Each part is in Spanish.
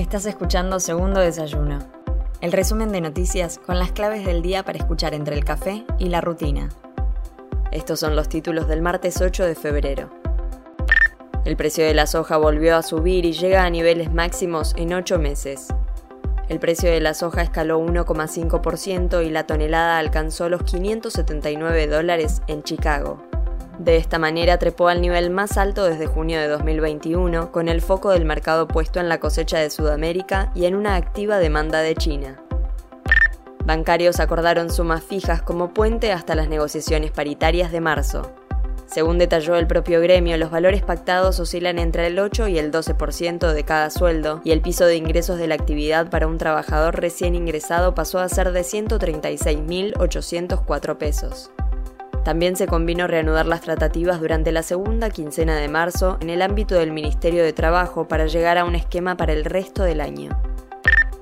Estás escuchando Segundo Desayuno, el resumen de noticias con las claves del día para escuchar entre el café y la rutina. Estos son los títulos del martes 8 de febrero. El precio de la soja volvió a subir y llega a niveles máximos en 8 meses. El precio de la soja escaló 1,5% y la tonelada alcanzó los 579 dólares en Chicago. De esta manera trepó al nivel más alto desde junio de 2021, con el foco del mercado puesto en la cosecha de Sudamérica y en una activa demanda de China. Bancarios acordaron sumas fijas como puente hasta las negociaciones paritarias de marzo. Según detalló el propio gremio, los valores pactados oscilan entre el 8 y el 12% de cada sueldo, y el piso de ingresos de la actividad para un trabajador recién ingresado pasó a ser de 136.804 pesos. También se convino reanudar las tratativas durante la segunda quincena de marzo en el ámbito del Ministerio de Trabajo para llegar a un esquema para el resto del año.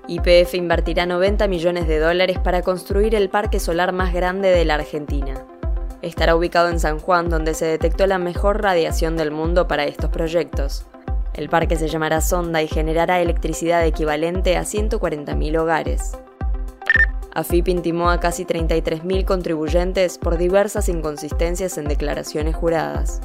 YPF invertirá 90 millones de dólares para construir el parque solar más grande de la Argentina. Estará ubicado en San Juan, donde se detectó la mejor radiación del mundo para estos proyectos. El parque se llamará Sonda y generará electricidad equivalente a 140.000 hogares. AFIP intimó a casi 33.000 contribuyentes por diversas inconsistencias en declaraciones juradas.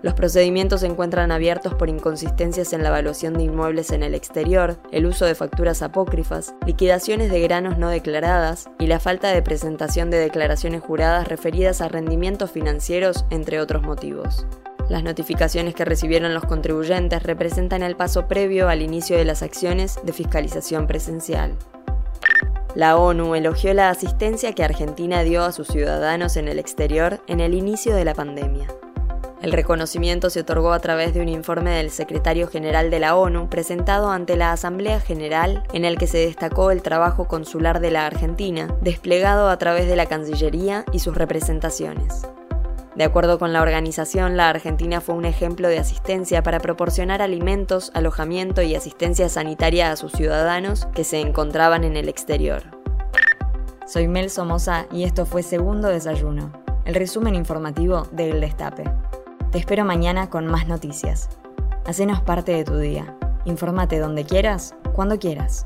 Los procedimientos se encuentran abiertos por inconsistencias en la evaluación de inmuebles en el exterior, el uso de facturas apócrifas, liquidaciones de granos no declaradas y la falta de presentación de declaraciones juradas referidas a rendimientos financieros, entre otros motivos. Las notificaciones que recibieron los contribuyentes representan el paso previo al inicio de las acciones de fiscalización presencial. La ONU elogió la asistencia que Argentina dio a sus ciudadanos en el exterior en el inicio de la pandemia. El reconocimiento se otorgó a través de un informe del secretario general de la ONU presentado ante la Asamblea General en el que se destacó el trabajo consular de la Argentina, desplegado a través de la Cancillería y sus representaciones. De acuerdo con la organización, la Argentina fue un ejemplo de asistencia para proporcionar alimentos, alojamiento y asistencia sanitaria a sus ciudadanos que se encontraban en el exterior. Soy Mel Somoza y esto fue Segundo Desayuno, el resumen informativo del Destape. Te espero mañana con más noticias. Hacenos parte de tu día. Infórmate donde quieras, cuando quieras.